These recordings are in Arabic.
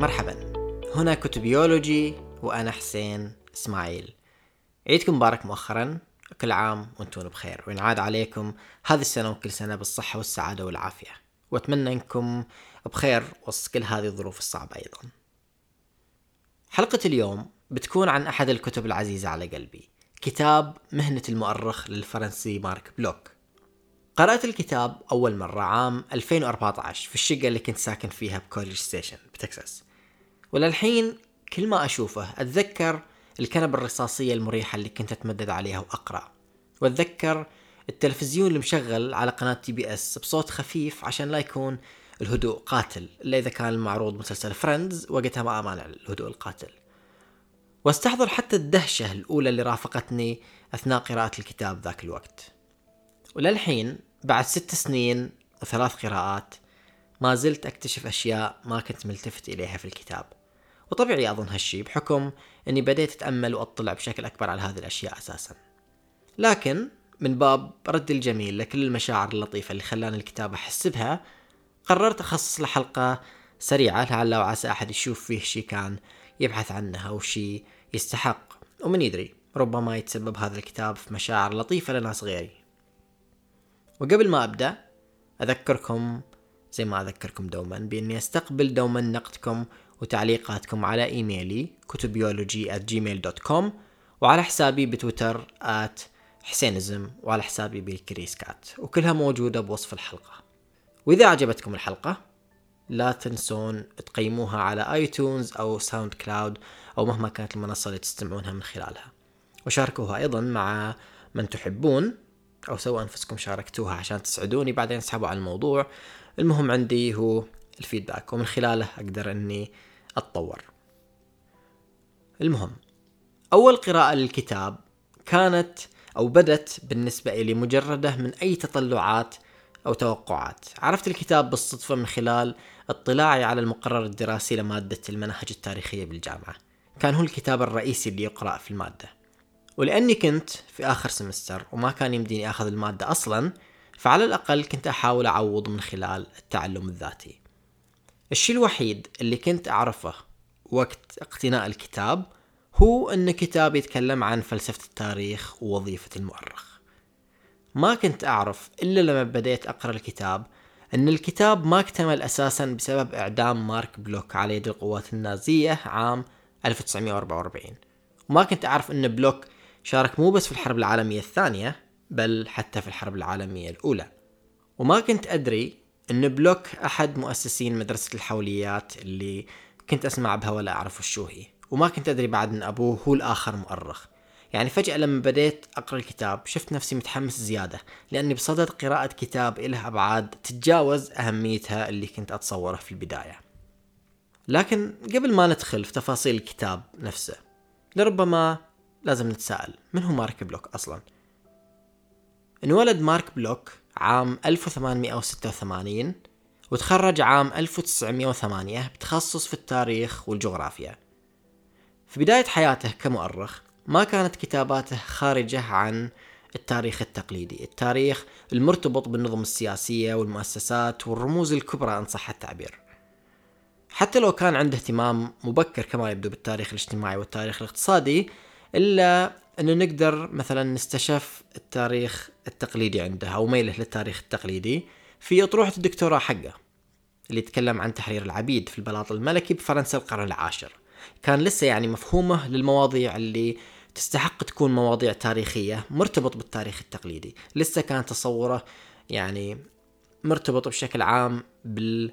مرحبا. هنا كتبيولوجي وأنا حسين إسماعيل. عيدكم مبارك مؤخرا. كل عام وأنتم بخير. وينعاد عليكم هذه السنة وكل سنة بالصحة والسعادة والعافية. وأتمنى أنكم بخير وسط كل هذه الظروف الصعبة أيضا. حلقة اليوم بتكون عن أحد الكتب العزيزة على قلبي. كتاب مهنة المؤرخ للفرنسي مارك بلوك. قرأت الكتاب أول مرة عام 2014 في الشقة اللي كنت ساكن فيها ب College Station بتكساس. وللحين كل ما أشوفه أتذكر الكنبة الرصاصية المريحة اللي كنت أتمدد عليها وأقرأ. وأتذكر التلفزيون المشغل على قناة TBS بصوت خفيف عشان لا يكون الهدوء قاتل إلا إذا كان المعروض مسلسل Friends وقتها ما أمانع الهدوء القاتل. واستحضر حتى الدهشة الأولى اللي رافقتني أثناء قراءة الكتاب ذاك الوقت. وللحين بعد ست سنين وثلاث قراءات ما زلت أكتشف أشياء ما كنت ملتفت إليها في الكتاب. وطبيعي أظن هالشي بحكم أني بديت أتأمل وأطلع بشكل أكبر على هذه الأشياء أساسا. لكن من باب رد الجميل لكل المشاعر اللطيفة اللي خلاني الكتاب أحس بها قررت أخصص له حلقة سريعة لعل وعسى أحد يشوف فيه شي كان يبحث عنه أو شي يستحق. ومن يدري ربما يتسبب هذا الكتاب في مشاعر لطيفة لناس غيري. وقبل ما أبدأ أذكركم زي ما أذكركم دوما بإني أستقبل دوما نقدكم وتعليقاتكم على إيميلي kutubiology at gmail.com وعلى حسابي بتويتر at Husseinism وعلى حسابي ب CuriousCat وكلها موجودة بوصف الحلقة. وإذا عجبتكم الحلقة لا تنسون تقيموها على iTunes أو SoundCloud أو مهما كانت المنصة اللي تستمعونها من خلالها. وشاركوها أيضا مع من تحبون أو سووا أنفسكم شاركتوها عشان تسعدوني بعدين اسحبوا على الموضوع. المهم عندي هو الفيدباك ومن خلاله أقدر إني أتطور. المهم أول قراءة للكتاب كانت أو بدت بالنسبة لي مجردة من أي تطلعات أو توقعات. عرفت الكتاب بالصدفة من خلال اطلاعي على المقرر الدراسي لمادة المناهج التاريخية بالجامعة. كان هو الكتاب الرئيسي اللي يقرأ في المادة. ولأني كنت في آخر سمستر وما كان يمديني أخذ المادة أصلا فعلى الأقل كنت أحاول أعوض من خلال التعلم الذاتي. الشيء الوحيد اللي كنت أعرفه وقت اقتناء الكتاب هو أن كتاب يتكلم عن فلسفة التاريخ ووظيفة المؤرخ. ما كنت أعرف إلا لما بديت أقرأ الكتاب أن الكتاب ما اكتمل أساسا بسبب إعدام مارك بلوك على يد القوات النازية عام 1944 وما كنت أعرف أن بلوك شارك مو بس في الحرب العالمية الثانية بل حتى في الحرب العالمية الأولى. وما كنت أدري أن بلوك أحد مؤسسين مدرسة الحوليات اللي كنت أسمع بها ولا أعرف وشو هي وما كنت أدري بعد أن أبوه هو الآخر مؤرخ. يعني فجأة لما بديت أقرأ الكتاب شفت نفسي متحمس زيادة لأني بصدد قراءة كتاب إله أبعاد تتجاوز أهميتها اللي كنت أتصوره في البداية. لكن قبل ما ندخل في تفاصيل الكتاب نفسه لربما لازم نتساءل من هو مارك بلوك أصلا؟ انولد مارك بلوك عام 1886 وتخرج عام 1908 بتخصص في التاريخ والجغرافيا. في بداية حياته كمؤرخ ما كانت كتاباته خارجة عن التاريخ التقليدي التاريخ المرتبط بالنظم السياسية والمؤسسات والرموز الكبرى إن صح التعبير. حتى لو كان عنده اهتمام مبكر كما يبدو بالتاريخ الاجتماعي والتاريخ الاقتصادي إلا أنه نقدر مثلا نستشف التاريخ التقليدي عنده أو ميله للتاريخ التقليدي في أطروحة الدكتوراه حقه اللي يتكلم عن تحرير العبيد في البلاط الملكي بفرنسا القرن العاشر. كان لسه يعني مفهومه للمواضيع اللي تستحق تكون مواضيع تاريخية مرتبط بالتاريخ التقليدي. لسه كان تصوره يعني مرتبط بشكل عام بال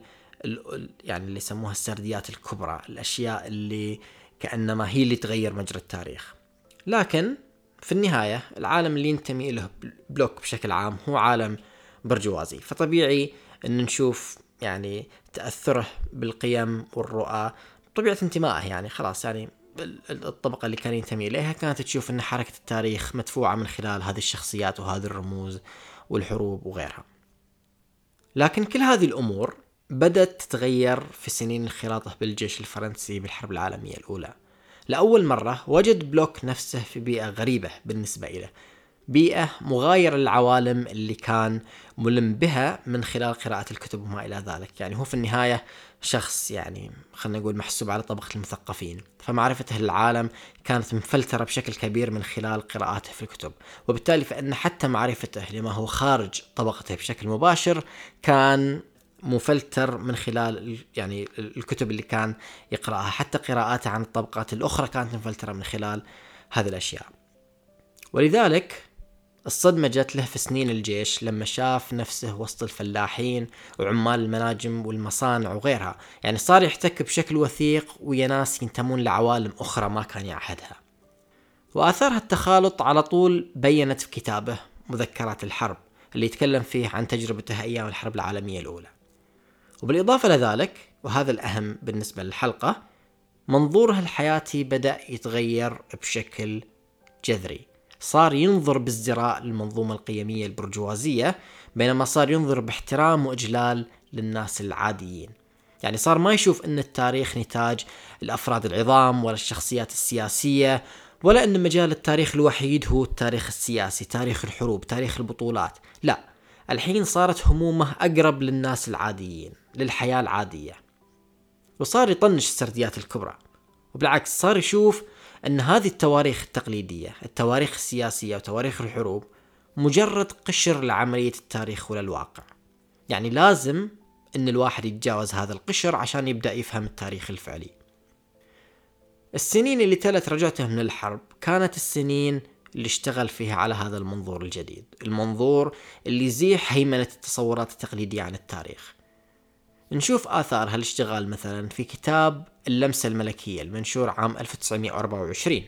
يعني اللي يسموها السرديات الكبرى الأشياء اللي كأنما هي اللي تغير مجرى التاريخ. لكن في النهاية العالم اللي ينتمي له بلوك بشكل عام هو عالم برجوازي. فطبيعي أن نشوف يعني تأثره بالقيم والرؤى طبيعة انتمائه يعني. خلاص يعني الطبقة اللي كان ينتمي إليها كانت تشوف أن حركة التاريخ مدفوعة من خلال هذه الشخصيات وهذه الرموز والحروب وغيرها. لكن كل هذه الأمور بدأت تتغير في سنين انخراطه بالجيش الفرنسي بالحرب العالمية الأولى. لأول مرة وجد بلوك نفسه في بيئة غريبة بالنسبة إليه. بيئة مغايرة للعوالم اللي كان ملم بها من خلال قراءة الكتب وما إلى ذلك. يعني هو في النهاية شخص يعني خلينا نقول محسوب على طبقة المثقفين. فمعرفته للعالم كانت مفلترة بشكل كبير من خلال قراءاته في الكتب. وبالتالي فإن حتى معرفته لما هو خارج طبقته بشكل مباشر كان مفلتر من خلال يعني الكتب اللي كان يقرأها. حتى قراءاته عن الطبقات الأخرى كانت مفلترة من خلال هذه الأشياء. ولذلك الصدمة جت له في سنين الجيش لما شاف نفسه وسط الفلاحين وعمال المناجم والمصانع وغيرها. يعني صار يحتك بشكل وثيق ويا ناس ينتمون لعوالم أخرى ما كان يعهدها. وآثار التخالط على طول بينت في كتابه مذكرات الحرب اللي يتكلم فيه عن تجربته أيام الحرب العالمية الأولى. وبالإضافة لذلك وهذا الأهم بالنسبة للحلقة منظوره الحياتي بدأ يتغير بشكل جذري. صار ينظر بازدراء للمنظومة القيمية البرجوازية بينما صار ينظر باحترام وإجلال للناس العاديين. يعني صار ما يشوف أن التاريخ نتاج الأفراد العظام ولا الشخصيات السياسية ولا أن مجال التاريخ الوحيد هو التاريخ السياسي تاريخ الحروب تاريخ البطولات. لا الحين صارت همومه أقرب للناس العاديين للحياة العادية. وصار يطنش السرديات الكبرى. وبالعكس صار يشوف أن هذه التواريخ التقليدية التواريخ السياسية وتواريخ الحروب مجرد قشر لعملية التاريخ وللواقع يعني لازم أن الواحد يتجاوز هذا القشر عشان يبدأ يفهم التاريخ الفعلي. السنين اللي تلت رجعته من الحرب كانت السنين اللي اشتغل فيها على هذا المنظور الجديد. المنظور اللي يزيح هيمنة التصورات التقليدية عن التاريخ. نشوف آثار هالاشتغال مثلا في كتاب اللمسة الملكية المنشور عام 1924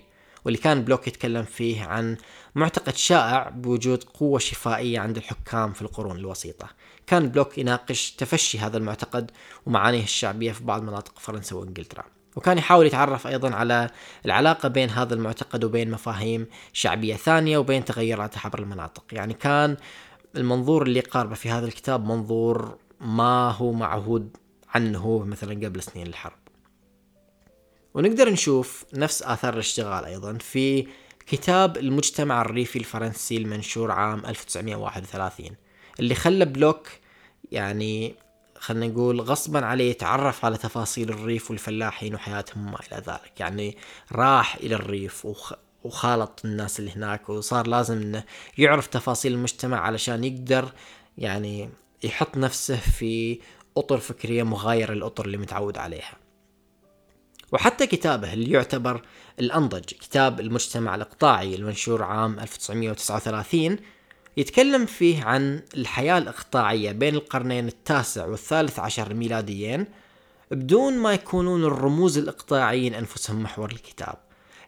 واللي كان بلوك يتكلم فيه عن معتقد شائع بوجود قوة شفائية عند الحكام في القرون الوسيطة. كان بلوك يناقش تفشي هذا المعتقد ومعانيه الشعبية في بعض مناطق فرنسا وإنجلترا. وكان يحاول يتعرف أيضا على العلاقة بين هذا المعتقد وبين مفاهيم شعبية ثانية وبين تغيراته عبر المناطق، يعني كان المنظور اللي قاربه في هذا الكتاب منظور ما هو معهود عنه مثلا قبل سنين الحرب. ونقدر نشوف نفس آثار الاشتغال أيضا في كتاب المجتمع الريفي الفرنسي المنشور عام 1931 اللي خلى بلوك يعني خلينا نقول غصبا عليه يتعرف على تفاصيل الريف والفلاحين وحياتهم وما إلى ذلك يعني راح إلى الريف وخ... وخالط الناس اللي هناك وصار لازم إنه يعرف تفاصيل المجتمع علشان يقدر يعني يحط نفسه في أطر فكرية مغايرة للأطر اللي متعود عليها. وحتى كتابه اللي يعتبر الأنضج كتاب المجتمع الإقطاعي المنشور عام 1939 يتكلم فيه عن الحياة الإقطاعية بين القرنين التاسع والثالث عشر ميلاديين بدون ما يكونون الرموز الإقطاعيين أنفسهم محور الكتاب.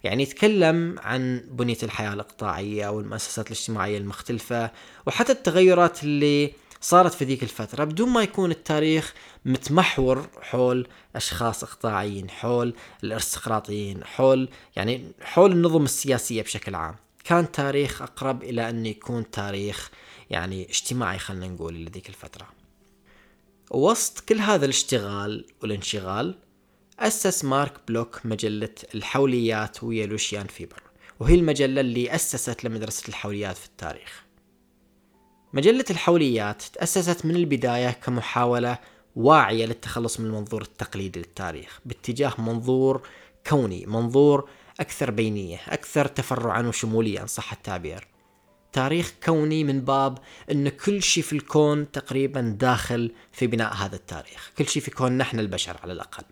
يعني يتكلم عن بنية الحياة الإقطاعية والمؤسسات الاجتماعية المختلفة وحتى التغيرات اللي صارت في ذيك الفترة. بدون ما يكون التاريخ متمحور حول أشخاص إقطاعيين حول الأرستقراطيين حول يعني حول النظم السياسية بشكل عام. كان تاريخ أقرب إلى أن يكون تاريخ يعني اجتماعي خلينا نقول لذيك الفترة. وسط كل هذا الاشتغال والانشغال أسس مارك بلوك مجلة الحوليات ويا لوسيان فيفر. وهي المجلة اللي أسست لمدرسة الحوليات في التاريخ. مجلة الحوليات تأسست من البداية كمحاولة واعية للتخلص من المنظور التقليدي للتاريخ باتجاه منظور كوني منظور أكثر بينية أكثر تفرعا وشمولية إن صح التعبير. تاريخ كوني من باب أن كل شيء في الكون تقريبا داخل في بناء هذا التاريخ. كل شيء في كون نحن البشر على الأقل.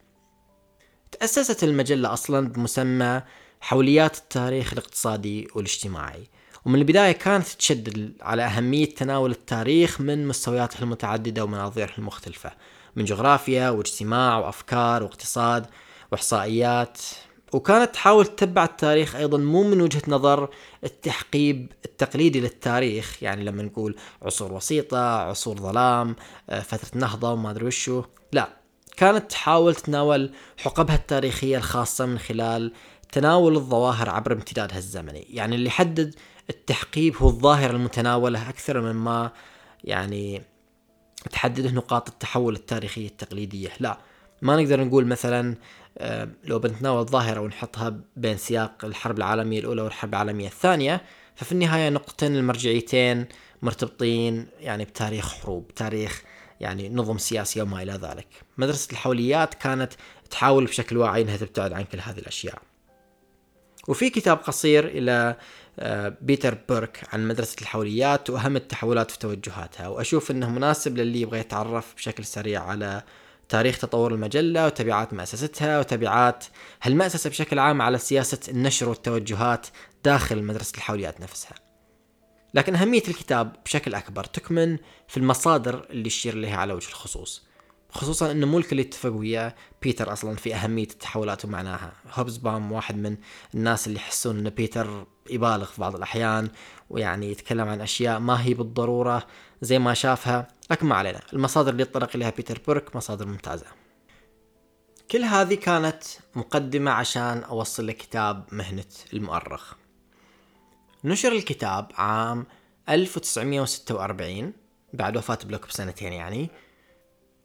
تأسست المجلة أصلا بمسمى حوليات التاريخ الاقتصادي والاجتماعي. ومن البداية كانت تشدد على أهمية تناول التاريخ من مستوياته المتعددة ومناظيره المختلفة. من جغرافيا واجتماع وأفكار واقتصاد وإحصائيات وكانت تحاول تتبع التاريخ أيضا مو من وجهة نظر التحقيب التقليدي للتاريخ. يعني لما نقول عصور وسيطة عصور ظلام آه، فترة نهضة وما أدري وشو. لا كانت تحاول تتناول حقبها التاريخية الخاصة من خلال تناول الظواهر عبر امتدادها الزمني. يعني اللي يحدد التحقيب هو الظاهرة المتناولة أكثر مما يعني تحدد نقاط التحول التاريخية التقليدية. لا ما نقدر نقول مثلا لو بنتناول ظاهرة ونحطها بين سياق الحرب العالمية الأولى والحرب العالمية الثانية ففي النهاية نقطتين المرجعيتين مرتبطين يعني بتاريخ حروب تاريخ يعني نظم سياسي وما إلى ذلك. مدرسة الحوليات كانت تحاول بشكل واعي أنها تبتعد عن كل هذه الأشياء. وفي كتاب قصير إلى آه، بيتر بيرك عن مدرسة الحوليات وأهم التحولات في توجهاتها وأشوف أنه مناسب للي يبغى يتعرف بشكل سريع على تاريخ تطور المجلة وتبعات مؤسستها وتبعات هالمؤسسة بشكل عام على سياسة النشر والتوجهات داخل مدرسة الحوليات نفسها. لكن أهمية الكتاب بشكل أكبر تكمن في المصادر اللي يشير لها على وجه الخصوص خصوصا انه مو الكل يتفق ويا بيتر أصلا في أهمية التحولات ومعناها هوبزباوم واحد من الناس اللي يحسون إن بيتر يبالغ في بعض الأحيان ويعني يتكلم عن أشياء ما هي بالضرورة زي ما شافها. لكن ما علينا. المصادر اللي يتطرق إليها بيتر بيرك مصادر ممتازة. كل هذه كانت مقدمة عشان أوصل لكتاب مهنة المؤرخ. نشر الكتاب عام 1946 بعد وفاة بلوك بسنتين يعني.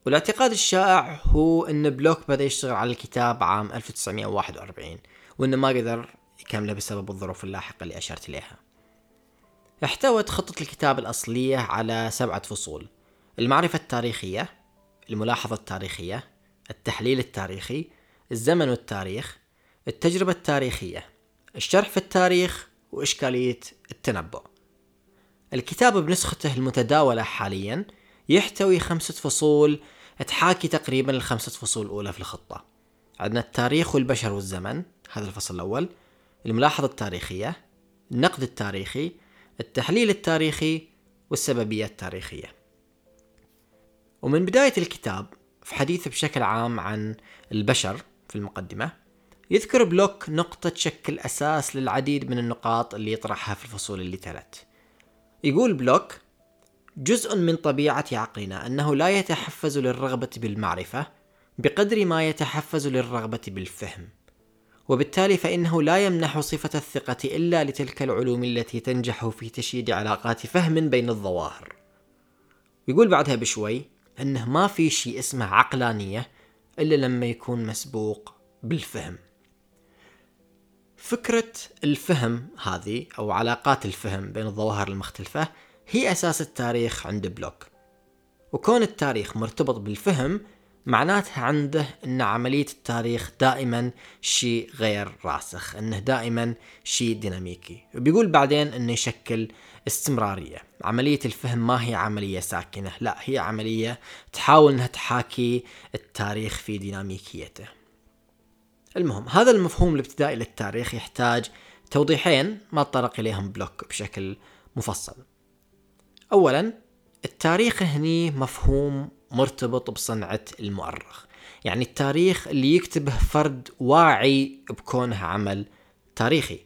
والاعتقاد الشائع هو إن بلوك بدأ يشتغل على الكتاب عام 1941 وإنه ما قدر يكمله بسبب الظروف اللاحقة اللي أشرت إليها. احتوت خطة الكتاب الأصلية على سبعة فصول. المعرفة التاريخية الملاحظة التاريخية التحليل التاريخي الزمن والتاريخ التجربة التاريخية الشرح في التاريخ وإشكالية التنبؤ. الكتاب بنسخته المتداولة حاليا يحتوي خمسة فصول تحاكي تقريبا الخمسة فصول الأولى في الخطة. عندنا التاريخ والبشر والزمن هذا الفصل الأول الملاحظة التاريخية النقد التاريخي التحليل التاريخي والسببية التاريخية. ومن بداية الكتاب في حديثه بشكل عام عن البشر في المقدمة يذكر بلوك نقطة تشكل أساس للعديد من النقاط اللي يطرحها في الفصول اللي تلت. يقول بلوك جزء من طبيعة عقلنا أنه لا يتحفز للرغبة بالمعرفة بقدر ما يتحفز للرغبة بالفهم وبالتالي فإنه لا يمنح صفة الثقة إلا لتلك العلوم التي تنجح في تشييد علاقات فهم بين الظواهر. يقول بعدها بشوي أنه ما في شيء اسمه عقلانية إلا لما يكون مسبوق بالفهم. فكرة الفهم هذه أو علاقات الفهم بين الظواهر المختلفة هي أساس التاريخ عند بلوك. وكون التاريخ مرتبط بالفهم معناتها عنده أن عملية التاريخ دائما شيء غير راسخ أنه دائما شيء ديناميكي. وبيقول بعدين أنه يشكل استمرارية. عملية الفهم ما هي عملية ساكنة لا هي عملية تحاول إنها تحاكي التاريخ في ديناميكيته. المهم هذا المفهوم الابتدائي للتاريخ يحتاج توضيحين ما تطرق إليهم بلوك بشكل مفصل. اولا التاريخ هني مفهوم مرتبط بصنعة المؤرخ. يعني التاريخ اللي يكتبه فرد واعي بكونه عمل تاريخي.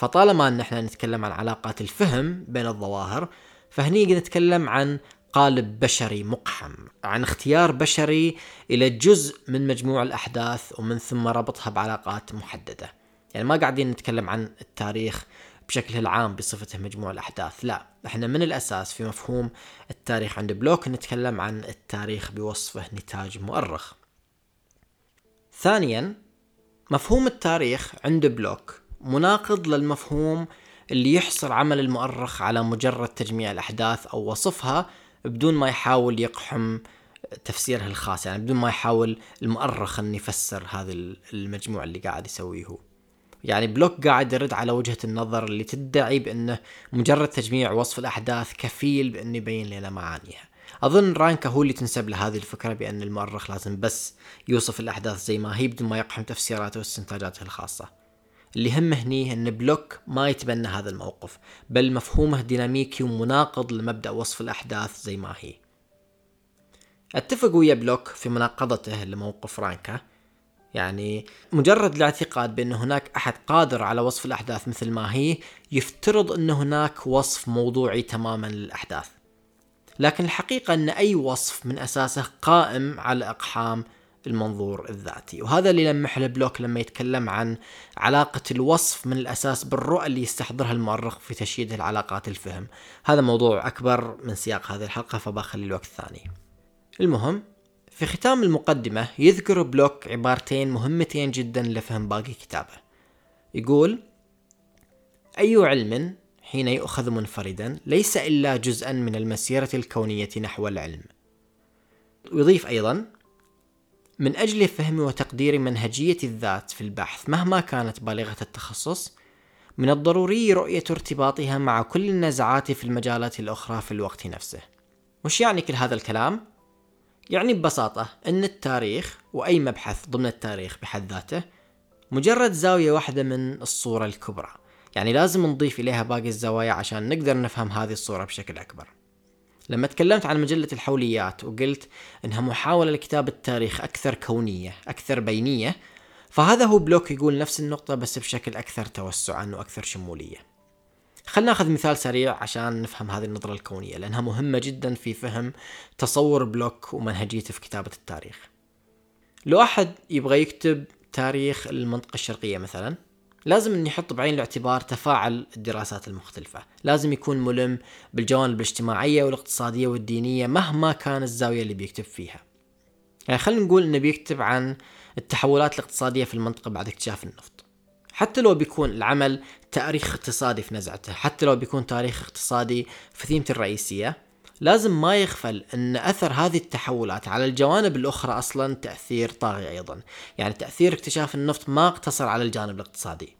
فطالما أن إحنا نتكلم عن علاقات الفهم بين الظواهر فهني نتكلم عن قالب بشري مقحم عن اختيار بشري إلى جزء من مجموع الأحداث ومن ثم ربطها بعلاقات محددة. يعني ما قاعدين نتكلم عن التاريخ بشكله العام بصفته مجموع الأحداث لا. إحنا من الأساس في مفهوم التاريخ عند بلوك نتكلم عن التاريخ بوصفه نتاج مؤرخ. ثانيا مفهوم التاريخ عند بلوك مناقض للمفهوم اللي يحصر عمل المؤرخ على مجرد تجميع الأحداث أو وصفها بدون ما يحاول يقحم تفسيرها الخاص يعني بدون ما يحاول المؤرخ أن يفسر هذا المجموع اللي قاعد يسويه. هو يعني بلوك قاعد يرد على وجهة النظر اللي تدعي بأنه مجرد تجميع وصف الأحداث كفيل بأنه يبين لنا معانيها. أظن رانكه هو اللي تنسب له هذه الفكرة بأن المؤرخ لازم بس يوصف الأحداث زي ما هي بدون ما يقحم تفسيراته واستنتاجاته الخاصة. اللي يهمنا هني أن بلوك ما يتبنى هذا الموقف بل مفهومه ديناميكي ومناقض لمبدأ وصف الأحداث زي ما هي. أتفق ويا بلوك في مناقضته لموقف رانكه. يعني مجرد الاعتقاد بأن هناك أحد قادر على وصف الأحداث مثل ما هي يفترض أن هناك وصف موضوعي تماما للأحداث. لكن الحقيقة أن أي وصف من أساسه قائم على إقحام المنظور الذاتي. وهذا اللي لمح له بلوك لما يتكلم عن علاقة الوصف من الأساس بالرؤى اللي يستحضرها المؤرخ في تشييد العلاقات الفهم. هذا موضوع أكبر من سياق هذه الحلقة فبخلي الوقت الثاني. المهم في ختام المقدمة يذكر بلوك عبارتين مهمتين جدا لفهم باقي كتابه. يقول أي علم حين يؤخذ منفردا ليس إلا جزءا من المسيرة الكونية نحو العلم؟ ويضيف أيضا من أجل فهم وتقدير منهجية الذات في البحث مهما كانت بالغة التخصص من الضروري رؤية ارتباطها مع كل النزعات في المجالات الأخرى في الوقت نفسه. وش يعني كل هذا الكلام؟ يعني ببساطة أن التاريخ وأي مبحث ضمن التاريخ بحد ذاته مجرد زاوية واحدة من الصورة الكبرى. يعني لازم نضيف إليها باقي الزوايا عشان نقدر نفهم هذه الصورة بشكل أكبر. لما تكلمت عن مجلة الحوليات وقلت إنها محاولة لكتابة تاريخ أكثر كونية أكثر بينية فهذا هو بلوك يقول نفس النقطة بس بشكل أكثر توسعا وأكثر شمولية. خلنا نأخذ مثال سريع عشان نفهم هذه النظرة الكونية لأنها مهمة جدا في فهم تصور بلوك ومنهجيته في كتابة التاريخ. لو أحد يبغى يكتب تاريخ المنطقة الشرقية مثلا لازم إني أحط بعين الاعتبار تفاعل الدراسات المختلفة. لازم يكون ملم بالجوانب الاجتماعية والاقتصادية والدينية مهما كان الزاوية اللي بيكتب فيها. يعني خلينا نقول إنه بيكتب عن التحولات الاقتصادية في المنطقة بعد اكتشاف النفط. حتى لو بيكون العمل تاريخ اقتصادي في نزعته حتى لو بيكون تاريخ اقتصادي في ثيمته الرئيسية لازم ما يغفل إن أثر هذه التحولات على الجوانب الأخرى أصلا تأثير طاغي أيضا، يعني تأثير اكتشاف النفط ما اقتصر على الجانب الاقتصادي.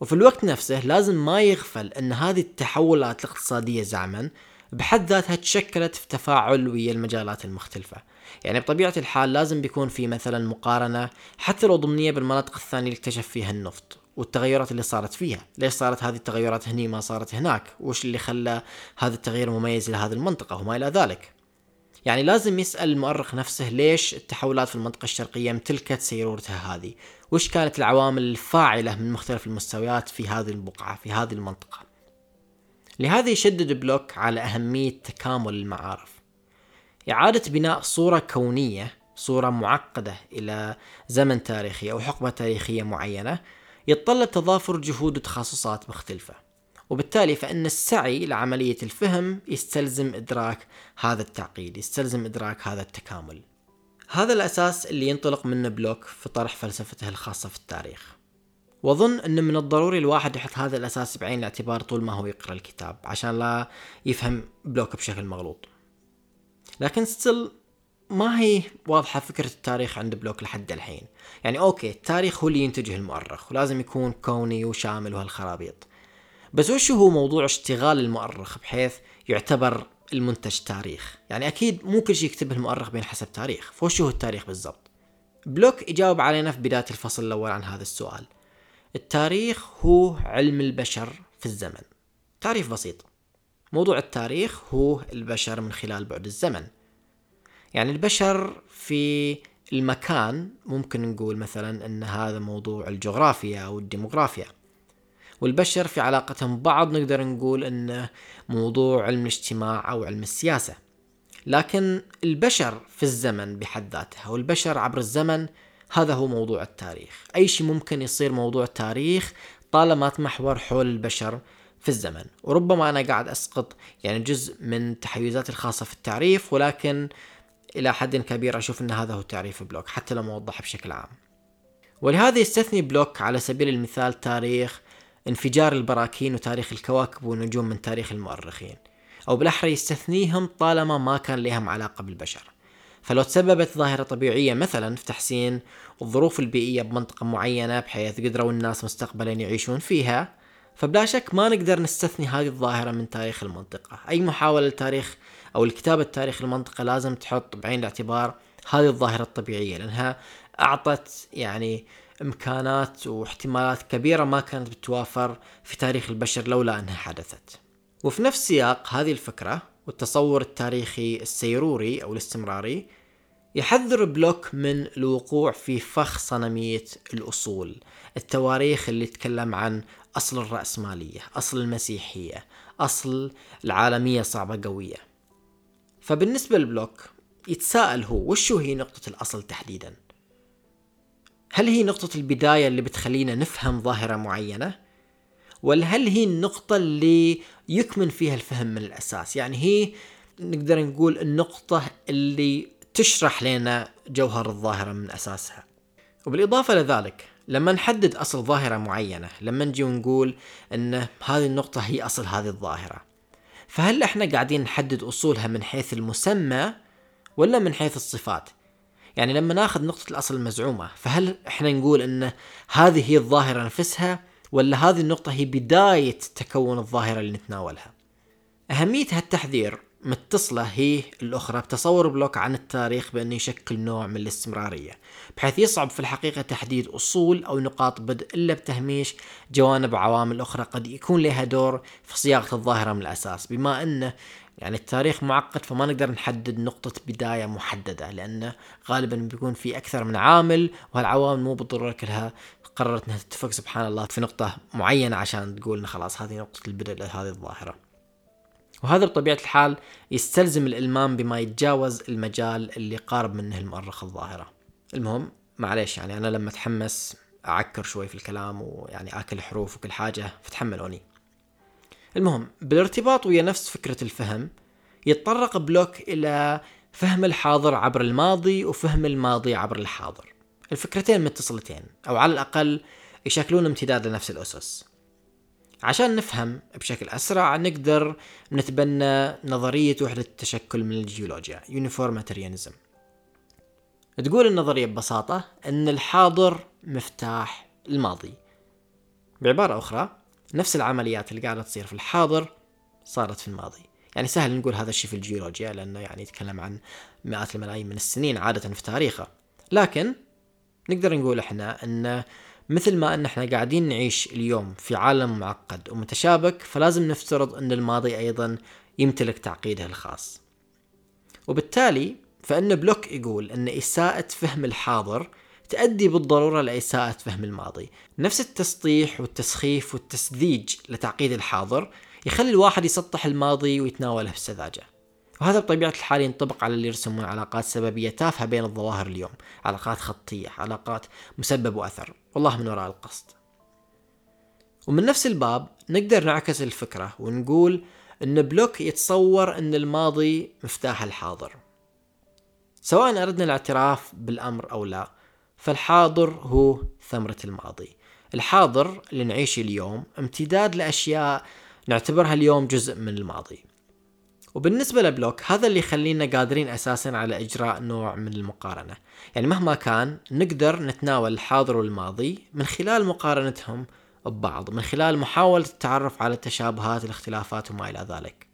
وفي الوقت نفسه لازم ما يغفل إن هذه التحولات الاقتصادية زعما بحد ذاتها تشكلت في تفاعل ويا المجالات المختلفة. يعني بطبيعة الحال لازم بيكون في مثلا مقارنة حتى لو ضمنية بالمناطق الثانية اللي اكتشف فيها النفط. والتغيرات اللي صارت فيها. ليش صارت هذه التغيرات هني ما صارت هناك؟ وش اللي خلى هذا التغيير مميز لهذه المنطقة وما إلى ذلك؟ يعني لازم يسأل المؤرخ نفسه ليش التحولات في المنطقة الشرقية امتلكت سيرورتها هذه؟ وش كانت العوامل الفاعلة من مختلف المستويات في هذه البقعة في هذه المنطقة؟ لهذا يشدد بلوك على أهمية تكامل المعارف. إعادة بناء صورة كونية صورة معقدة إلى زمن تاريخي أو حقبة تاريخية معينة يتطلب تضافر جهود وتخصصات مختلفة. وبالتالي فإن السعي لعملية الفهم يستلزم إدراك هذا التعقيد يستلزم إدراك هذا التكامل. هذا الأساس اللي ينطلق منه بلوك في طرح فلسفته الخاصة في التاريخ. وأظن إن من الضروري الواحد يحط هذا الأساس بعين الاعتبار طول ما هو يقرأ الكتاب عشان لا يفهم بلوك بشكل مغلوط. لكن still ما هي واضحة فكرة التاريخ عند بلوك لحد الحين. يعني okay التاريخ هو اللي ينتجه المؤرخ ولازم يكون كوني وشامل وهالخرابيط. بس وش هو موضوع اشتغال المؤرخ بحيث يعتبر المنتج تاريخ؟ يعني أكيد مو كل شيء يكتبه المؤرخ بينحسب تاريخ. فوش هو التاريخ بالضبط؟ بلوك يجاوب علينا في بداية الفصل الأول عن هذا السؤال. التاريخ هو علم البشر في الزمن. تعريف بسيط. موضوع التاريخ هو البشر من خلال بعد الزمن. يعني البشر في المكان ممكن نقول مثلا إن هذا موضوع الجغرافيا أو الديموغرافيا. والبشر في علاقتهم ببعض نقدر نقول انه موضوع علم الاجتماع أو علم السياسة. لكن البشر في الزمن بحد ذاته والبشر عبر الزمن هذا هو موضوع التاريخ. أي شيء ممكن يصير موضوع تاريخ طالما تمحور حول البشر في الزمن. وربما أنا قاعد أسقط يعني جزء من تحيزاتي الخاصة في التعريف ولكن إلى حد كبير أشوف أن هذا هو تعريف بلوك حتى لو موضح بشكل عام. ولهذا يستثني بلوك على سبيل المثال تاريخ انفجار البراكين وتاريخ الكواكب والنجوم من تاريخ المؤرخين. أو بالأحرى يستثنيهم طالما ما كان لهم علاقة بالبشر. فلو تسببت ظاهرة طبيعية مثلا في تحسين الظروف البيئية بمنطقة معينة بحيث قدروا الناس مستقبلا يعيشون فيها فبلا شك ما نقدر نستثني هذه الظاهرة من تاريخ المنطقة. أي محاولة لتاريخ أو الكتابة تاريخ المنطقة لازم تحط بعين الاعتبار هذه الظاهرة الطبيعية لأنها أعطت يعني إمكانات واحتمالات كبيرة ما كانت بتوافر في تاريخ البشر لولا أنها حدثت. وفي نفس سياق هذه الفكرة والتصور التاريخي السيروري أو الاستمراري يحذر بلوك من الوقوع في فخ صنمية الأصول التواريخ اللي تتكلم عن أصل الرأسمالية أصل المسيحية أصل العالمية صعبة قوية. فبالنسبة لبلوك يتساءل هو وشو هي نقطة الأصل تحديدا؟ هل هي نقطة البداية اللي بتخلينا نفهم ظاهرة معينة؟ ولا هل هي النقطة اللي يكمن فيها الفهم من الأساس؟ يعني هي نقدر نقول النقطة اللي تشرح لنا جوهر الظاهرة من أساسها. وبالإضافة لذلك لما نحدد أصل ظاهرة معينة لما نجي ونقول أن هذه النقطة هي أصل هذه الظاهرة. فهل إحنا قاعدين نحدد أصولها من حيث المسمى ولا من حيث الصفات؟ يعني لما ناخذ نقطة الأصل المزعومة فهل إحنا نقول أن هذه هي الظاهرة نفسها ولا هذه النقطة هي بداية تكون الظاهرة اللي نتناولها؟ أهمية هالتحذير متصلة هي الأخرى بتصور بلوك عن التاريخ بأنه يشكل نوع من الاستمرارية بحيث يصعب في الحقيقة تحديد أصول أو نقاط بدء إلا بتهميش جوانب عوامل أخرى قد يكون لها دور في صياغة الظاهرة من الأساس بما أنه يعني التاريخ معقد فما نقدر نحدد نقطة بداية محددة لأنه غالبا بيكون في أكثر من عامل وهالعوامل مو بالضرورة كلها قررت إنها تتفق سبحان الله في نقطة معينة عشان تقول خلاص هذه نقطة البدء لهذه الظاهرة. وهذا بطبيعة الحال يستلزم الإلمام بما يتجاوز المجال اللي قارب منه المؤرخ الظاهرة. المهم معليش يعني أنا لما أتحمس أعكر شوي في الكلام ويعني آكل حروف وكل حاجة فتحملوني. المهم بالارتباط ويا نفس فكرة الفهم يتطرق بلوك إلى فهم الحاضر عبر الماضي وفهم الماضي عبر الحاضر الفكرتين متصلتين أو على الأقل يشكلون امتداد لنفس الأسس عشان نفهم بشكل أسرع نقدر نتبنى نظرية وحدة التشكل من الجيولوجيا uniformitarianism تقول النظرية ببساطة أن الحاضر مفتاح الماضي. بعبارة أخرى نفس العمليات اللي قاعدة تصير في الحاضر صارت في الماضي. يعني سهل نقول هذا الشيء في الجيولوجيا لأنه يعني يتكلم عن مئات الملايين من السنين عادة في تاريخه. لكن نقدر نقول إحنا إن مثل ما إن إحنا قاعدين نعيش اليوم في عالم معقد ومتشابك فلازم نفترض إن الماضي أيضا يمتلك تعقيده الخاص. وبالتالي فإن بلوك يقول إن إساءة فهم الحاضر تؤدي بالضرورة لإساءة فهم الماضي. نفس التسطيح والتسخيف والتسذيج لتعقيد الحاضر يخلي الواحد يسطح الماضي ويتناوله بسذاجة. وهذا بطبيعة الحال ينطبق على اللي يرسمون علاقات سببية تافهة بين الظواهر اليوم. علاقات خطية علاقات مسبب وأثر. والله من وراء القصد. ومن نفس الباب نقدر نعكس الفكرة ونقول أن بلوك يتصور أن الماضي مفتاح الحاضر. سواء أردنا الاعتراف بالأمر أو لا فالحاضر هو ثمرة الماضي. الحاضر اللي نعيشه اليوم امتداد لأشياء نعتبرها اليوم جزء من الماضي. وبالنسبة لبلوك هذا اللي يخلينا قادرين أساسا على إجراء نوع من المقارنة. يعني مهما كان نقدر نتناول الحاضر والماضي من خلال مقارنتهم ببعض من خلال محاولة التعرف على التشابهات الاختلافات وما إلى ذلك.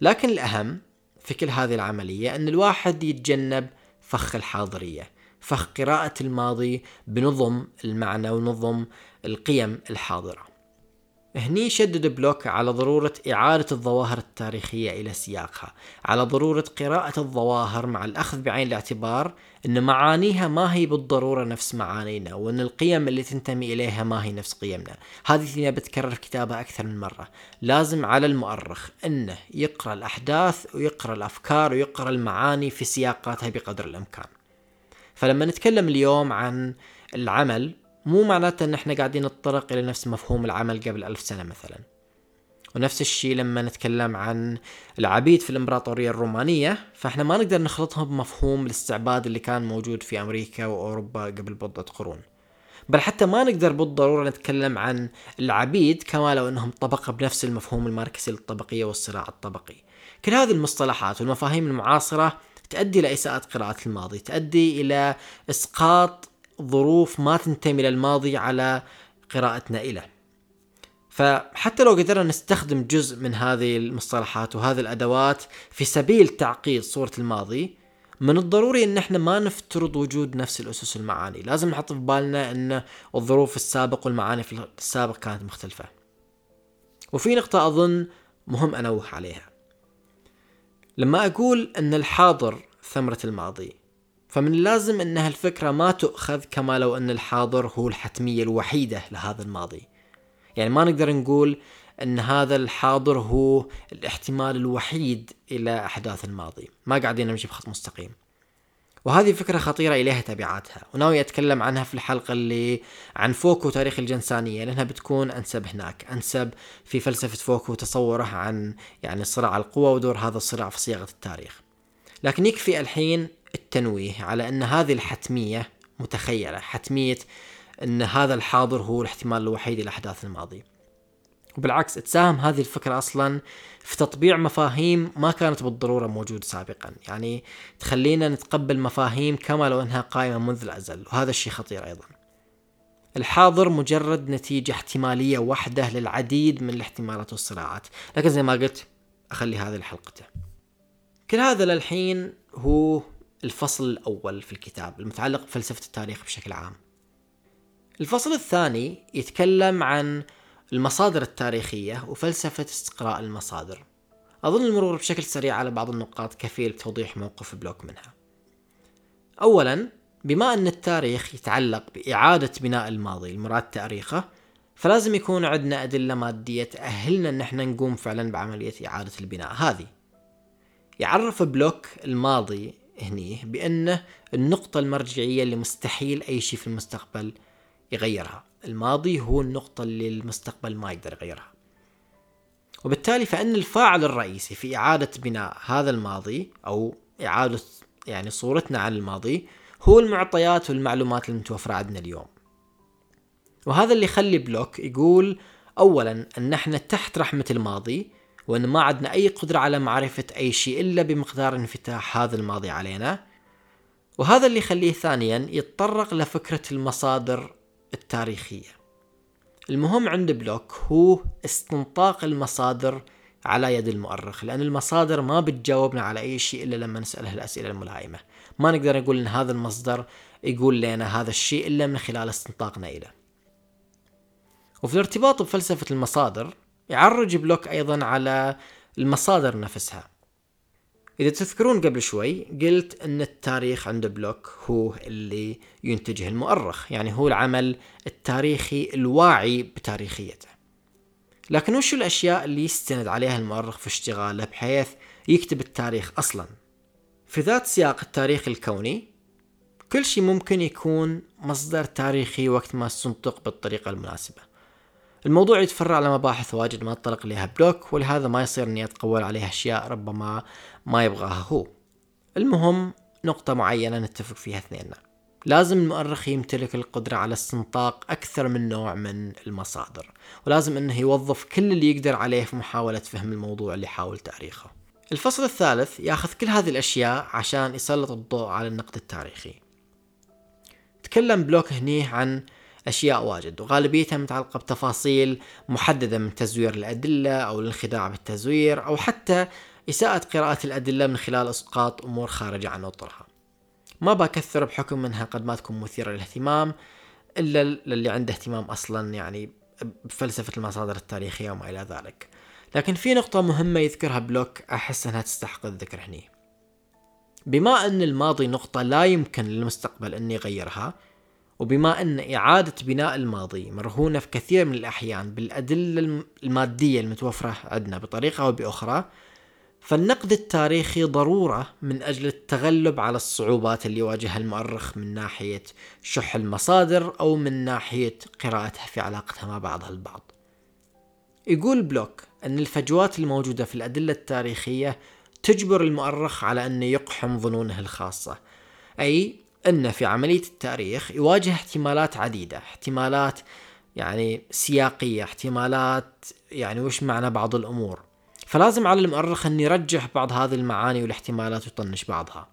لكن الأهم في كل هذه العملية أن الواحد يتجنب فخ الحاضرية فخ قراءة الماضي بنظم المعنى ونظم القيم الحاضرة. هني شدد بلوك على ضرورة إعادة الظواهر التاريخية إلى سياقها على ضرورة قراءة الظواهر مع الأخذ بعين الاعتبار أن معانيها ما هي بالضرورة نفس معانينا وأن القيم اللي تنتمي إليها ما هي نفس قيمنا. هذه اللي بتكرر في كتابها أكثر من مرة. لازم على المؤرخ أنه يقرأ الأحداث ويقرأ الأفكار ويقرأ المعاني في سياقاتها بقدر الإمكان. فلما نتكلم اليوم عن العمل مو معناته إن إحنا قاعدين نتطرق إلى نفس مفهوم العمل قبل ألف سنة مثلا. ونفس الشيء لما نتكلم عن العبيد في الإمبراطورية الرومانية فإحنا ما نقدر نخلطهم بمفهوم الاستعباد اللي كان موجود في أمريكا وأوروبا قبل بضعة قرون. بل حتى ما نقدر بالضرورة نتكلم عن العبيد كما لو إنهم طبقة بنفس المفهوم الماركسي للطبقية والصراع الطبقي. كل هذه المصطلحات والمفاهيم المعاصرة تؤدي إلى إساءة قراءة الماضي تؤدي إلى إسقاط ظروف ما تنتمي للماضي على قراءتنا إليه فحتى لو قدرنا نستخدم جزء من هذه المصطلحات وهذه الأدوات في سبيل تعقيد صورة الماضي من الضروري إن إحنا ما نفترض وجود نفس الأسس المعاني. لازم نحط في بالنا إن الظروف السابق والمعاني في السابق كانت مختلفة. وفي نقطة أظن مهم أنوه عليها. لما أقول إن الحاضر ثمرة الماضي فمن اللازم أن هالفكرة ما تؤخذ كما لو أن الحاضر هو الحتمية الوحيدة لهذا الماضي. يعني ما نقدر نقول أن هذا الحاضر هو الاحتمال الوحيد إلى أحداث الماضي. ما قاعدين نمشي بخط مستقيم. وهذه فكرة خطيرة إليها تبعاتها. وناوي أتكلم عنها في الحلقة اللي عن فوكو تاريخ الجنسانية لأنها بتكون أنسب هناك. أنسب في فلسفة فوكو وتصوره عن يعني صراع القوى ودور هذا الصراع في صياغة التاريخ. لكن يكفي الحين التنويه على أن هذه الحتمية متخيلة حتمية أن هذا الحاضر هو الاحتمال الوحيد للأحداث الماضية. وبالعكس تساهم هذه الفكرة أصلا في تطبيع مفاهيم ما كانت بالضرورة موجودة سابقا. يعني تخلينا نتقبل مفاهيم كما لو أنها قائمة منذ الأزل وهذا الشيء خطير أيضا. الحاضر مجرد نتيجة احتمالية واحدة للعديد من الاحتمالات والصراعات. لكن زي ما قلت أخلي هذه لحلقته كل هذا للحين هو الفصل الأول في الكتاب المتعلق بفلسفة التاريخ بشكل عام. الفصل الثاني يتكلم عن المصادر التاريخية وفلسفة استقراء المصادر. أظن المرور بشكل سريع على بعض النقاط كفيل بتوضيح موقف بلوك منها. أولا بما أن التاريخ يتعلق بإعادة بناء الماضي المراد تاريخه فلازم يكون عندنا أدلة مادية تؤهلنا أن إحنا نقوم فعلا بعملية إعادة البناء هذه. يعرف بلوك الماضي هني بأنه النقطة المرجعية اللي مستحيل أي شيء في المستقبل يغيرها. الماضي هو النقطة اللي المستقبل ما يقدر يغيرها. وبالتالي فإن الفاعل الرئيسي في إعادة بناء هذا الماضي أو إعادة يعني صورتنا عن الماضي هو المعطيات والمعلومات المتوفرة عندنا اليوم. وهذا اللي يخلي بلوك يقول أولا أن إحنا تحت رحمة الماضي وأن ما عندنا أي قدرة على معرفة أي شيء إلا بمقدار انفتاح هذا الماضي علينا. وهذا اللي يخليه ثانيا يتطرق لفكرة المصادر التاريخية. المهم عند بلوك هو استنطاق المصادر على يد المؤرخ لأن المصادر ما بتجاوبنا على أي شيء إلا لما نسأله الأسئلة الملائمة. ما نقدر نقول أن هذا المصدر يقول لنا هذا الشيء إلا من خلال استنطاقنا إليه وفي الارتباط بفلسفة المصادر يعرج بلوك أيضا على المصادر نفسها. إذا تذكرون قبل شوي قلت أن التاريخ عند بلوك هو اللي ينتجه المؤرخ يعني هو العمل التاريخي الواعي بتاريخيته. لكن وش الأشياء اللي يستند عليها المؤرخ في اشتغاله بحيث يكتب التاريخ أصلا؟ في ذات سياق التاريخ الكوني كل شيء ممكن يكون مصدر تاريخي وقت ما استنطق بالطريقة المناسبة. الموضوع يتفرع على مباحث واجد ما اتطرق لها بلوك ولهذا ما يصير إني أتقول عليها أشياء ربما ما يبغاها هو. المهم نقطة معينة نتفق فيها اثنيننا. لازم المؤرخ يمتلك القدرة على استنطاق أكثر من نوع من المصادر ولازم أنه يوظف كل اللي يقدر عليه في محاولة فهم الموضوع اللي يحاول تاريخه. الفصل الثالث ياخذ كل هذه الأشياء عشان يسلط الضوء على النقد التاريخي. تكلم بلوك هني عن أشياء واجد وغالبيتها متعلقة بتفاصيل محددة من تزوير الأدلة أو الانخداع بالتزوير أو حتى إساءة قراءة الأدلة من خلال إسقاط أمور خارجة عن أطرها. ما بكثر بحكم أنها قد ما تكون مثيرة للاهتمام إلا للي عنده اهتمام أصلا يعني بفلسفة المصادر التاريخية وما إلى ذلك. لكن في نقطة مهمة يذكرها بلوك أحس أنها تستحق الذكر هني. بما أن الماضي نقطة لا يمكن للمستقبل أن يغيرها وبما أن إعادة بناء الماضي مرهونة في كثير من الأحيان بالأدلة المادية المتوفرة عندنا بطريقة أو بأخرى فالنقد التاريخي ضرورة من أجل التغلب على الصعوبات اللي يواجهها المؤرخ من ناحية شح المصادر أو من ناحية قراءتها في علاقتها مع بعضها البعض. يقول بلوك أن الفجوات الموجودة في الأدلة التاريخية تجبر المؤرخ على أن يقحم ظنونه الخاصة أي أن في عملية التاريخ يواجه احتمالات عديدة احتمالات يعني سياقية احتمالات يعني وش معنى بعض الأمور. فلازم على المؤرخ أن يرجح بعض هذه المعاني والاحتمالات ويطنش بعضها.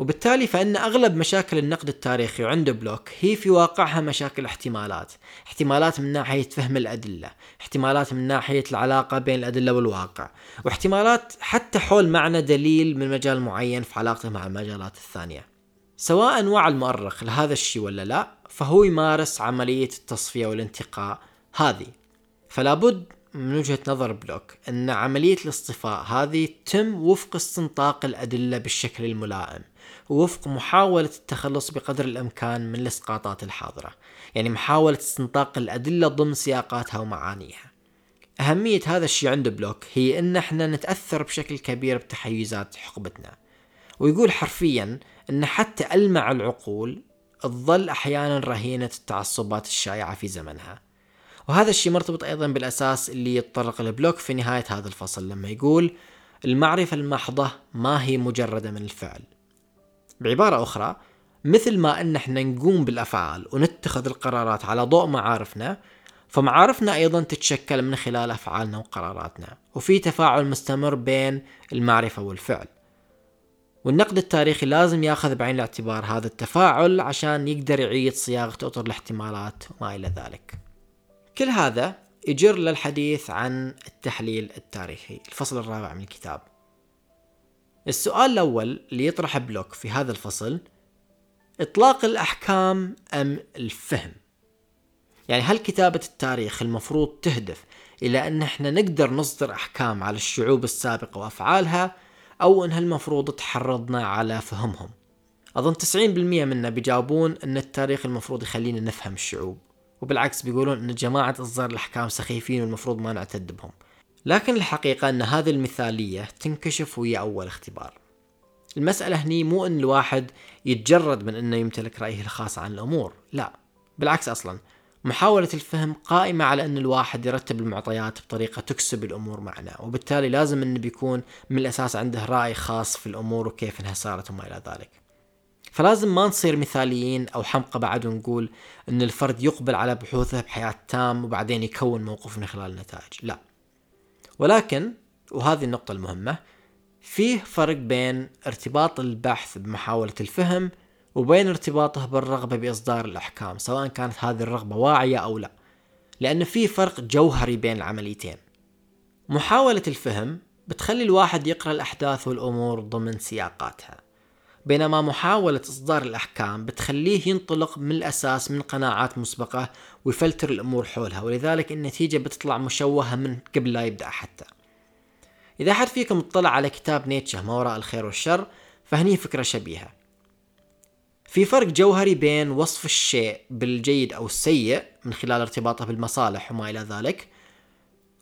وبالتالي فإن أغلب مشاكل النقد التاريخي عند بلوك هي في واقعها مشاكل احتمالات. احتمالات من ناحية فهم الأدلة احتمالات من ناحية العلاقة بين الأدلة والواقع واحتمالات حتى حول معنى دليل من مجال معين في علاقته مع المجالات الثانية. سواء وعى المؤرخ لهذا الشيء ولا لا فهو يمارس عملية التصفية والانتقاء هذه. فلا بد من وجهة نظر بلوك أن عملية الاصطفاء هذه تم وفق استنطاق الأدلة بالشكل الملائم ووفق محاولة التخلص بقدر الإمكان من الإسقاطات الحاضرة. يعني محاولة استنطاق الأدلة ضمن سياقاتها ومعانيها. أهمية هذا الشيء عند بلوك هي أن إحنا نتأثر بشكل كبير بتحيزات حقبتنا. ويقول حرفيا أن حتى ألمع العقول تظل أحيانا رهينة التعصبات الشائعة في زمنها. وهذا الشيء مرتبط أيضا بالأساس اللي يتطرق البلوك في نهاية هذا الفصل لما يقول المعرفة المحضة ما هي مجردة من الفعل. بعبارة أخرى مثل ما أن إحنا نقوم بالأفعال ونتخذ القرارات على ضوء معارفنا فمعارفنا أيضا تتشكل من خلال أفعالنا وقراراتنا. وفي تفاعل مستمر بين المعرفة والفعل. والنقد التاريخي لازم ياخذ بعين الاعتبار هذا التفاعل عشان يقدر يعيد صياغة أطر الاحتمالات وما إلى ذلك. كل هذا يجر للحديث عن التحليل التاريخي الفصل الرابع من الكتاب. السؤال الأول اللي يطرح بلوك في هذا الفصل إطلاق الأحكام أم الفهم؟ يعني هل كتابة التاريخ المفروض تهدف إلى أن إحنا نقدر نصدر أحكام على الشعوب السابقة وأفعالها أو أنها المفروض تحرضنا على فهمهم. أظن 90% منا بيجاوبون أن التاريخ المفروض يخلينا نفهم الشعوب. وبالعكس بيقولون أن جماعة إصدار الأحكام سخيفين والمفروض ما نعتد بهم. لكن الحقيقة أن هذه المثالية تنكشف ويا أول اختبار. المسألة هني مو أن الواحد يتجرد من أنه يمتلك رأيه الخاص عن الأمور. لا. بالعكس أصلا. محاولة الفهم قائمة على أن الواحد يرتب المعطيات بطريقة تكسب الأمور معنا وبالتالي لازم أنه بيكون من الأساس عنده رأي خاص في الأمور وكيف أنها صارت وما إلى ذلك. فلازم ما نصير مثاليين أو حمقى بعد ونقول أن الفرد يقبل على بحوثه بحياة تام وبعدين يكون موقف من خلال النتائج. لا. ولكن وهذه النقطة المهمة فيه فرق بين ارتباط البحث بمحاولة الفهم وبين ارتباطه بالرغبة بإصدار الأحكام سواء كانت هذه الرغبة واعية أو لا. لأن في فرق جوهري بين العمليتين. محاولة الفهم بتخلي الواحد يقرأ الأحداث والأمور ضمن سياقاتها. بينما محاولة إصدار الأحكام بتخليه ينطلق من الأساس من قناعات مسبقة ويفلتر الأمور حولها ولذلك النتيجة بتطلع مشوهة من قبل لا يبدأ حتى. إذا حد فيكم اطلع على كتاب نيتشه ما وراء الخير والشر فهني فكرة شبيهة. في فرق جوهري بين وصف الشيء بالجيد أو السيء من خلال ارتباطه بالمصالح وما إلى ذلك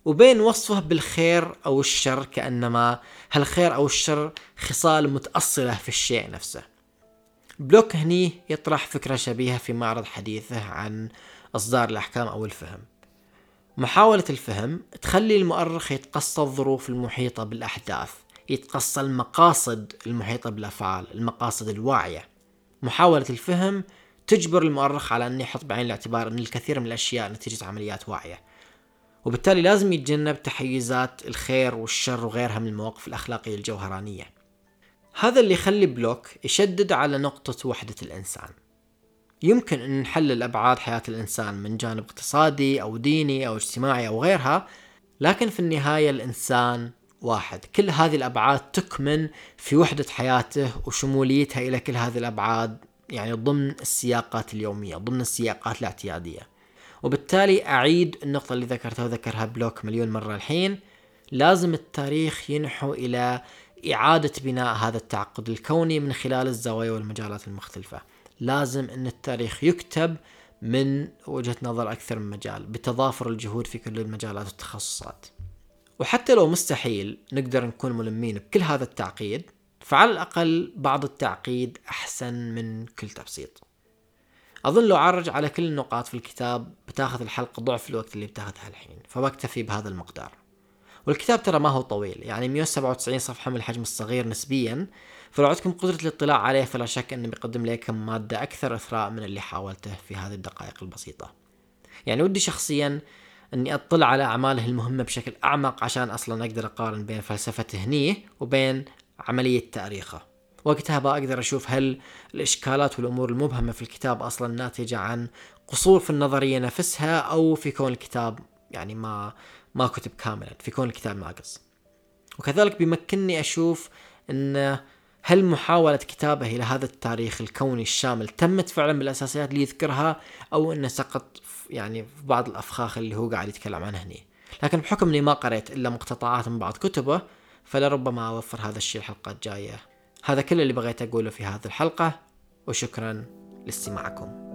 وبين وصفه بالخير أو الشر كأنما هالخير أو الشر خصال متأصلة في الشيء نفسه. بلوك هني يطرح فكرة شبيهة في معرض حديثه عن إصدار الأحكام أو الفهم. محاولة الفهم تخلي المؤرخ يتقصى الظروف المحيطة بالأحداث يتقصى المقاصد المحيطة بالأفعال المقاصد الواعية. محاولة الفهم تجبر المؤرخ على أن يحط بعين الاعتبار أن الكثير من الأشياء نتيجة عمليات واعية. وبالتالي لازم يتجنب تحيزات الخير والشر وغيرها من المواقف الأخلاقية الجوهرانية. هذا اللي يخلي بلوك يشدد على نقطة وحدة الإنسان. يمكن أن نحلل أبعاد حياة الإنسان من جانب اقتصادي أو ديني أو اجتماعي أو غيرها لكن في النهاية الإنسان واحد. كل هذه الأبعاد تكمن في وحدة حياته وشموليتها إلى كل هذه الأبعاد يعني ضمن السياقات اليومية ضمن السياقات الاعتيادية. وبالتالي أعيد النقطة اللي ذكرتها وذكرها بلوك مليون مرة الحين. لازم التاريخ ينحو إلى إعادة بناء هذا التعقد الكوني من خلال الزوايا والمجالات المختلفة. لازم أن التاريخ يكتب من وجهة نظر أكثر من مجال بتضافر الجهود في كل المجالات والتخصصات. وحتى لو مستحيل نقدر نكون ملمين بكل هذا التعقيد فعلى الأقل بعض التعقيد أحسن من كل تبسيط. أظن لو عرج على كل النقاط في الكتاب بتاخذ الحلقة ضعف الوقت اللي بتاخذها الحين فبكتفي بهذا المقدار. والكتاب ترى ما هو طويل يعني 197 صفحة من الحجم الصغير نسبيا فلو عندكم قدرة الاطلاع عليه فلا شك أنه بيقدم لكم مادة أكثر إثراء من اللي حاولته في هذه الدقائق البسيطة. يعني ودي شخصيا إني أطلع على أعماله المهمة بشكل أعمق عشان أصلا أقدر أقارن بين فلسفته هنيه وبين عملية تاريخه. وقتها بقى أقدر أشوف هل الإشكالات والأمور المبهمة في الكتاب أصلا ناتجة عن قصور في النظرية نفسها أو في كون الكتاب يعني ما ما كتب كاملا في كون الكتاب ناقص. وكذلك بيمكنني أشوف إن هل محاولة كتابه إلى هذا التاريخ الكوني الشامل تمت فعلا بالأساسيات اللي يذكرها أو أنه سقط يعني في بعض الأفخاخ اللي هو قاعد يتكلم عنها هني. لكن بحكم أني ما قريت إلا مقتطعات من بعض كتبه فلربما أوفر هذا الشيء الحلقة الجاية. هذا كل اللي بغيت أقوله في هذه الحلقة وشكرا لاستماعكم.